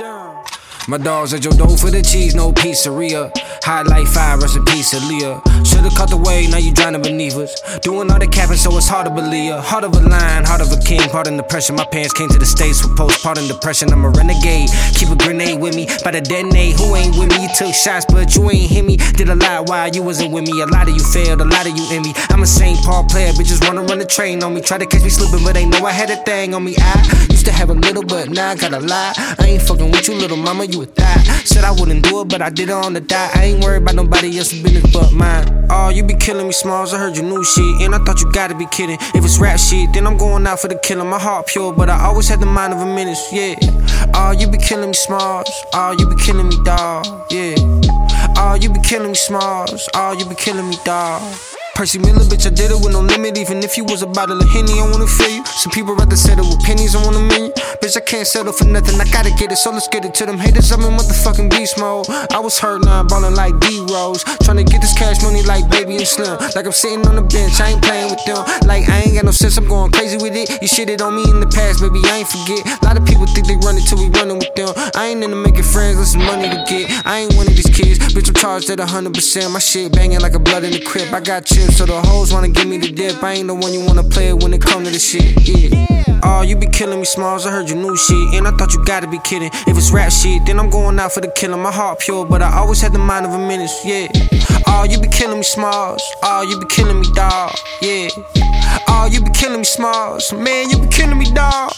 My dogs at your door for the cheese, no pizzeria. Hot like fire, recipe Celia. Should've caught the way, now you drowning beneath us. Doing all the capping, so it's hard to believe. Heart of a lion, heart of a king, pardon the pressure. My parents came to the States for postpartum depression. I'm a renegade. Keep a grenade with me, by the detonate. Who ain't with me? You took shots, but you ain't hit me. Did a lot while you wasn't with me. A lot of you failed, a lot of you in me. I'm a St. Paul player, bitches wanna run the train on me. Try to catch me slipping, but they know I had a thing on me. I to have a little, but now I got a lot. I ain't fucking with you, little mama, you a thot. Said I wouldn't do it, but I did it on the dot. I ain't worried about nobody else's business but mine. Oh, you be killing me, Smalls. I heard your new shit, and I thought you gotta be kidding. If it's rap shit, then I'm going out for the killing. My heart pure, but I always had the mind of a menace, yeah. Oh, you be killing me, Smalls. Oh, you be killing me, dog, yeah. Oh, you be killing me, Smalls. Oh, you be killing me, dog. Percy Miller, bitch, I did it with no limit. Even if you was a bottle of Henny, I wanna feel you. Some people rather settle with pennies, I want a million. Bitch, I can't settle for nothing, I gotta get it, so let's get it to them haters. I'm in motherfucking beast mode. I was hurt, now I'm ballin' like D Rose. Tryna get this cash money like baby and slim. Like I'm sitting on the bench, I ain't playing with them. Like I ain't got no sense, I'm going crazy with it. You shitted on me in the past, baby, I ain't forget. A lot of people think they run it till we running with them. I ain't into making friends, this is money to get. I ain't one of these kids, bitch, I'm charged at 100%. My shit banging like a blood in the crib. I got chips, so the hoes wanna give me the dip. I ain't the one you wanna play when it come to the shit, yeah. Oh, you be killing me, Smalls. I heard your new shit, and I thought you gotta be kidding. If it's rap shit, then I'm going out for the killing. My heart pure, but I always had the mind of a menace, yeah. Oh, you be killing me, Smalls. Oh, you be killing me, dog, yeah. Oh, you be killing me, Smalls. Man, you be killing me, dog.